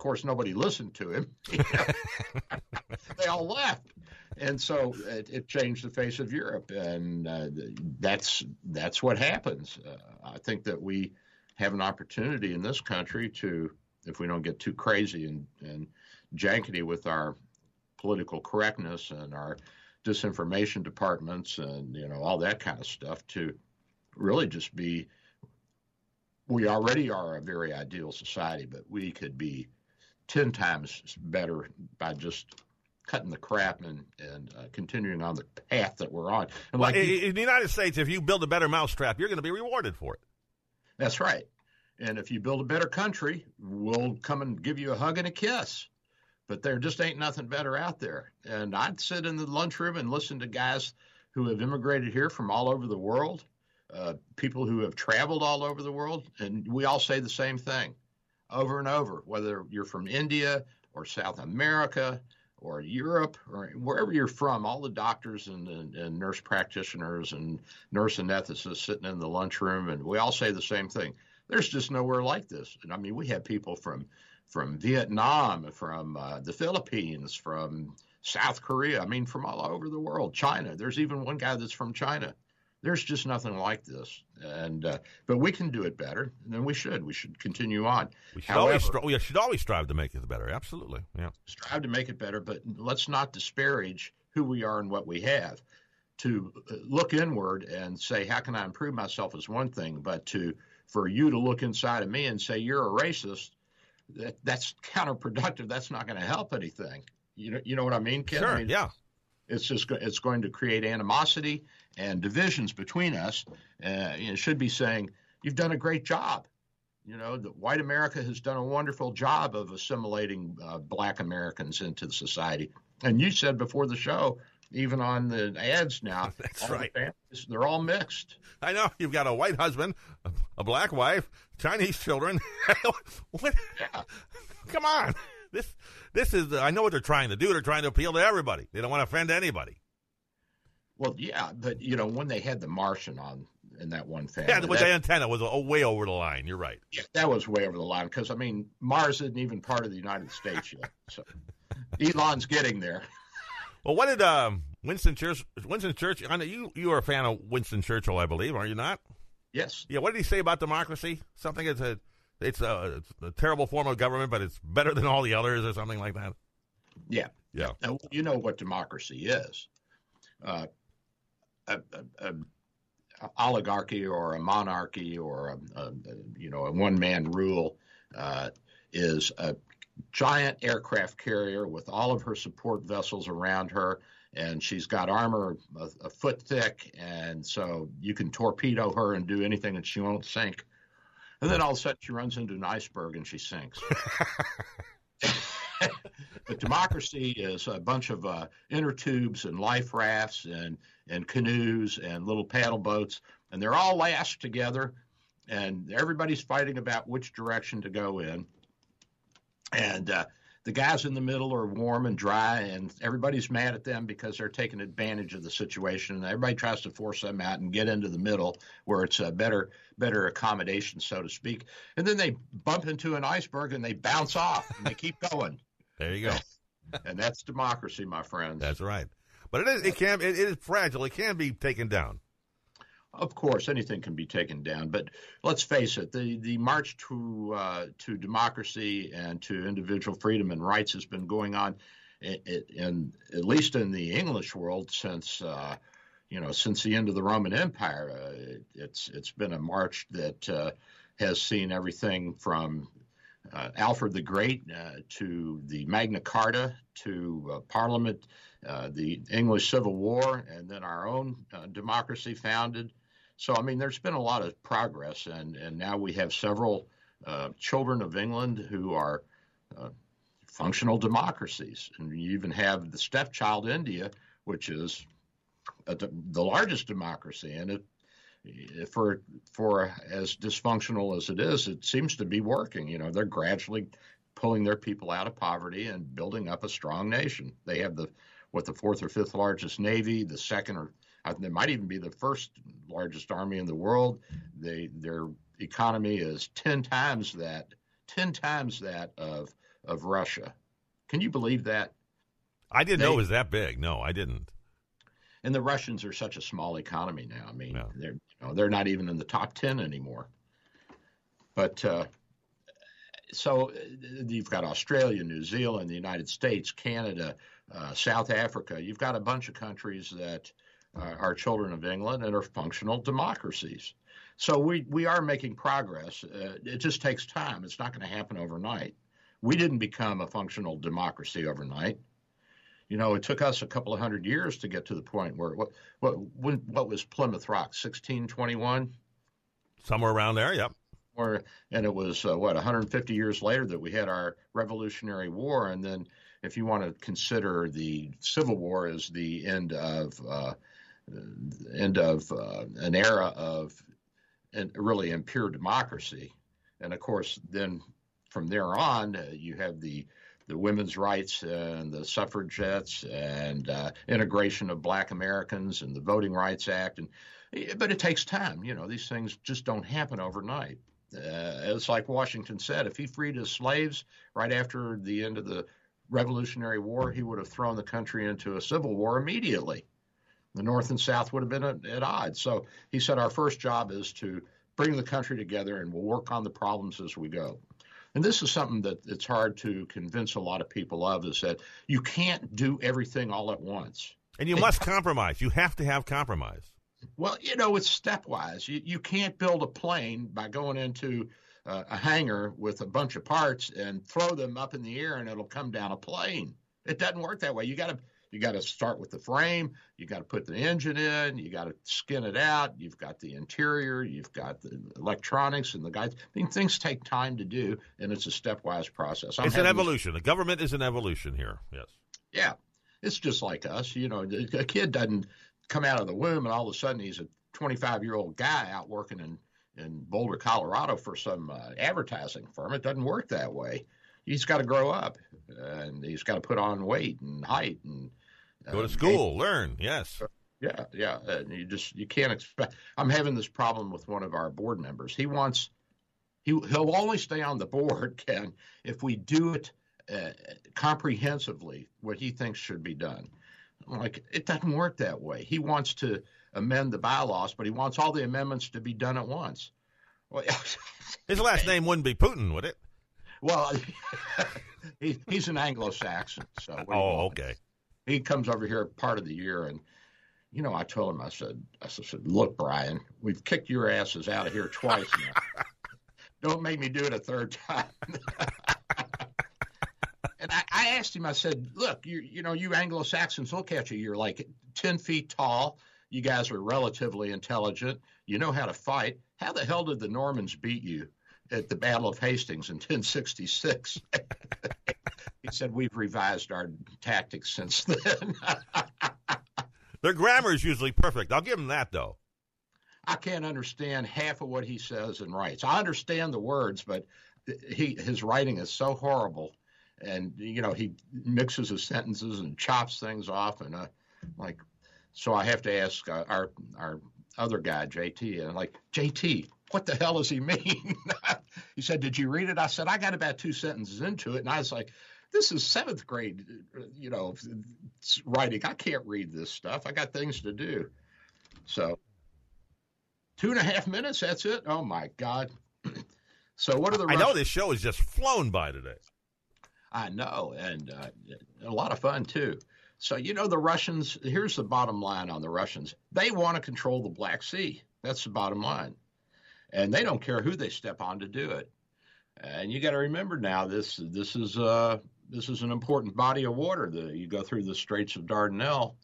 Course, nobody listened to him. <laughs> they all left, and so it, it, changed the face of Europe, and uh, that's that's what happens. Uh, I think that we have an opportunity in this country to, if we don't get too crazy and, and jankety with our political correctness and our disinformation departments and you know all that kind of stuff, to really just be we already are a very ideal society, but we could be 10 times better by just cutting the crap and, and uh, continuing on the path that we're on. And Well, like in, you- in the United States, if you build a better mousetrap, you're going to be rewarded for it. That's right. And if you build a better country, we'll come and give you a hug and a kiss. But there just ain't nothing better out there. And I'd sit in the lunchroom and listen to guys who have immigrated here from all over the world, uh, people who have traveled all over the world, and we all say the same thing over and over, whether you're from India or South America or Europe or wherever you're from, all the doctors and, and, and nurse practitioners and nurse anestheticists sitting in the lunchroom, and we all say the same thing. There's just nowhere like this. And I mean, we have people from from Vietnam, from uh, the Philippines, from South Korea. I mean, from all over the world. China. There's even one guy that's from China. There's just nothing like this, and uh, but we can do it better, and then we should. We should continue on. We should, However, always, stri- we should always strive to make it better. Absolutely. Yeah. strive to make it better, but let's not disparage who we are and what we have. To uh, look inward and say, "How can I improve myself?" is one thing, but to for you to look inside of me and say you're a racist, that that's counterproductive. That's not going to help anything. You know, you know what I mean, Ken? I Sure. mean, Yeah. It's just go- it's going to create animosity and divisions between us. Uh, it should be saying you've done a great job. You know, the white America has done a wonderful job of assimilating uh, black Americans into the society. And you said before the show, even on the ads now, <laughs> That's all the right. families, they're all mixed. I know you've got a white husband, a, black wife, Chinese children. <laughs> what? Come on, this this is. I know what they're trying to do. They're trying to appeal to everybody. They don't want to offend anybody. Well, yeah, but you know when they had the Martian on in that one family, Yeah, with that- the antenna was a, way over the line. You're right. Yeah, that was way over the line because I mean Mars isn't even part of the United States yet. So <laughs> Elon's getting there. Well, what did um, Winston Churchill? Winston Churchill. I know you. You are a fan of Winston Churchill, I believe. Are you not? Yes. Yeah. What did he say about democracy? Something. It's a. It's a, it's a terrible form of government, but it's better than all the others, or something like that. Yeah. Yeah. Now, you know what democracy is. Uh, a, a, a oligarchy or a monarchy or a, a, you know a one man rule uh, is a giant aircraft carrier with all of her support vessels around her, and she's got armor a, a foot thick, and so you can torpedo her and do anything, and she won't sink. And then all of a sudden she runs into an iceberg and she sinks. <laughs> but democracy is a bunch of uh, inner tubes and life rafts and, and canoes and little paddle boats, and they're all lashed together, and everybody's fighting about which direction to go in. And uh, the guys in the middle are warm and dry, and everybody's mad at them because they're taking advantage of the situation. And everybody tries to force them out and get into the middle where it's a better, better accommodation, so to speak. And then they bump into an iceberg and they bounce off and they keep going. <laughs> There you go. <laughs> and that's democracy, my friends. That's right. But it is. It can. It, it is fragile. It can be taken down. Of course, anything can be taken down, but let's face it: the the march to uh, to democracy and to individual freedom and rights has been going on, in, in at least in the English world since uh, you know since the end of the Roman Empire. Uh, it, it's it's been a march that uh, has seen everything from uh, Alfred the Great uh, to the Magna Carta to Parliament, the English Civil War, and then our own democracy founded. So, I mean, there's been a lot of progress, and, and now we have several uh, children of England who are uh, functional democracies. And you even have the stepchild India, which is a, the largest democracy. And it, for for as dysfunctional as it is, it seems to be working. You know, they're gradually pulling their people out of poverty and building up a strong nation. They have the what the fourth or fifth largest navy, the second or they might even be the first largest army in the world. They their economy is ten times that ten times that of of Russia. Can you believe that? I didn't They- know it was that big. No, I didn't. And the Russians are such a small economy now. I mean, they're you know, they're not even in the top ten anymore. But uh, so uh, you've got Australia, New Zealand, the United States, Canada, uh, South Africa. You've got a bunch of countries that uh, are children of England and are functional democracies. So we, we are making progress. Uh, it just takes time. It's not going to happen overnight. We didn't become a functional democracy overnight. You know, it took us a couple of hundred years to get to the point where what what when, what was Plymouth Rock, 1621? Somewhere around there, yep. Or and it was uh, what 150 years later that we had our Revolutionary War, and then if you want to consider the Civil War as the end of uh, end of uh, an era of and really impure democracy. And of course, then from there on, uh, you have the the women's rights and the suffragettes and uh, integration of Black Americans and the Voting Rights Act. And but it takes time. You know, these things just don't happen overnight. Uh, it's like Washington said: if he freed his slaves right after the end of the Revolutionary War, he would have thrown the country into a civil war immediately the North and South would have been at, at, odds. So he said, Our first job is to bring the country together and we'll work on the problems as we go. And this is something that it's hard to convince a lot of people of is that you can't do everything all at once. And you must compromise. You have to have compromise. Well, you know, it's stepwise. You, you can't build a plane by going into uh, a hangar with a bunch of parts and throw them up in the air and it'll come down a plane. It doesn't work that way. You got to you got to start with the frame. You got to put the engine in. You got to skin it out. You've got the interior. You've got the electronics and the guides. I mean, things take time to do, and it's a stepwise process. I'm it's an evolution. This... The government is an evolution here. Yes. Yeah, it's just like us. You know, a kid doesn't come out of the womb and all of a sudden he's a 25 year old guy out working in in Boulder, Colorado for some uh, advertising firm. It doesn't work that way. He's got to grow up and he's got to put on weight and height and Go to school, learn. Yes. Yeah, yeah. And you just you can't expect. I'm having this problem with one of our board members. He wants he he'll only stay on the board, <laughs> Ken, if we do it uh, comprehensively what he thinks should be done. I'm like it doesn't work that way. He wants to amend the bylaws, but he wants all the amendments to be done at once. Well, <laughs> His last name wouldn't be Putin, would it? Well, <laughs> he, he's an Anglo-Saxon, so. Oh, okay he comes over here part of the year and you know, I told him, I said, I said, look, Brian, we've kicked your asses out of here twice now. <laughs> Don't make me do it a third time. <laughs> and I, I, asked him, I said, look, you, you know, you Anglo Saxons look at you. You're like 10 feet tall. You guys are relatively intelligent. You know how to fight. How the hell did the Normans beat you at the Battle of Hastings in <laughs> 1066? <laughs> he said, We've revised our tactics since then. <laughs> Their grammar is usually perfect. I'll give him that, though. I can't understand half of what he says and writes. I understand the words, but he his writing is so horrible, and you know he mixes his sentences and chops things off, and uh, like so I have to ask uh, our our other guy JT, and I'm like JT, what the hell does he mean? <laughs> he said, Did you read it? I said, I got about two sentences into it, and I was like, this is seventh grade, you know, writing. I can't read this stuff. I got things to do. So, two and a half minutes. That's it. Oh my God. <clears throat> so, what are the? I know this show has just flown by today. I know, and uh, a lot of fun too. So, you know, the Russians. Here's the bottom line on the Russians. They want to control the Black Sea. That's the bottom line, and they don't care who they step on to do it. And you got to remember now, this this is uh, this is an important body of water. The, you go through the Straits of Dardanelle,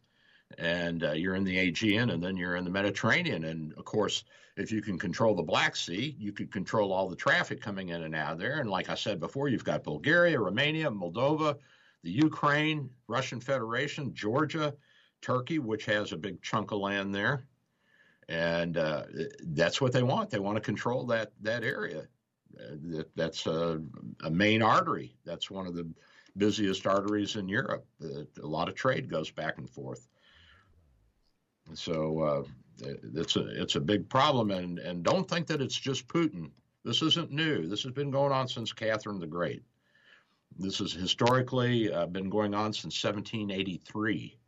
and uh, you're in the Aegean, and then you're in the Mediterranean. And of course, if you can control the Black Sea, you could control all the traffic coming in and out of there. And like I said before, you've got Bulgaria, Romania, Moldova, the Ukraine, Russian Federation, Georgia, Turkey, which has a big chunk of land there. And uh, that's what they want. They want to control that that area. Uh, that's a, a main artery. That's one of the busiest arteries in Europe. A lot of trade goes back and forth. So uh, it's a it's a big problem, and and don't think that it's just Putin. This isn't new. This has been going on since Catherine the Great. This has historically uh, been going on since 1783,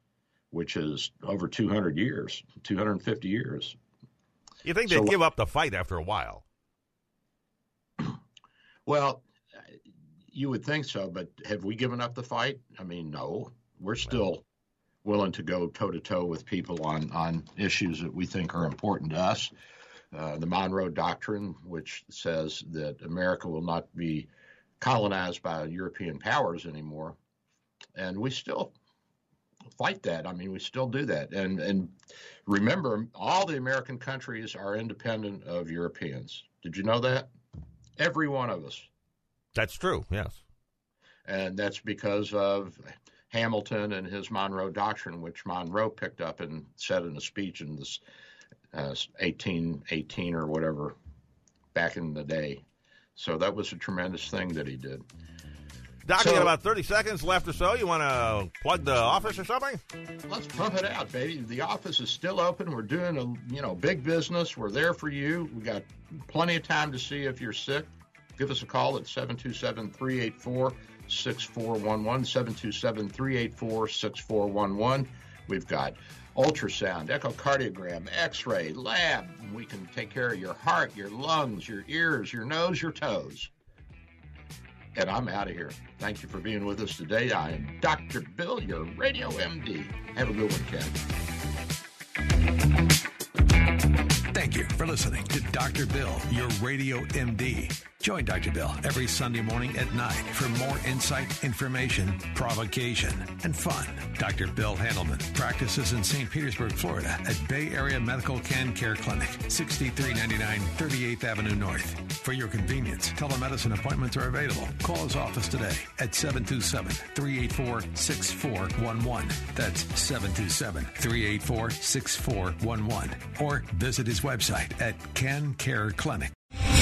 which is over 200 years, 250 years. You think they'd give up the fight after a while? <clears throat> Well, you would think so, but have we given up the fight? I mean, no. We're still willing to go toe to toe with people on on issues that we think are important to us. uh, the Monroe Doctrine, which says that America will not be colonized by European powers anymore. And we still fight that. I mean, we still do that. And and remember, all the American countries are independent of Europeans. Did you know that? Every one of us. That's true. Yes. And that's because of Hamilton and his Monroe Doctrine, which Monroe picked up and said in a speech in this uh, 1818 or whatever back in the day. So that was a tremendous thing that he did. Doc, so, you got about 30 seconds left or so. You want to plug the office or something? Let's pump it out, baby. The office is still open. We're doing a you know big business. We're there for you. We got plenty of time to see if you're sick. Give us a call at 727 384 6411. 727 384 6411. We've got ultrasound, echocardiogram, x ray, lab. We can take care of your heart, your lungs, your ears, your nose, your toes. And I'm out of here. Thank you for being with us today. I am Dr. Bill, your radio MD. Have a good one, Ken. Thank you for listening to Dr. Bill, your radio MD. Join Dr. Bill every Sunday morning at 9 for more insight, information, provocation, and fun. Dr. Bill Handelman practices in St. Petersburg, Florida at Bay Area Medical Can Care Clinic, 6399 38th Avenue North. For your convenience, telemedicine appointments are available. Call his office today at 727 384 6411. That's 727 384 6411. Or visit his website at Can Care Clinic.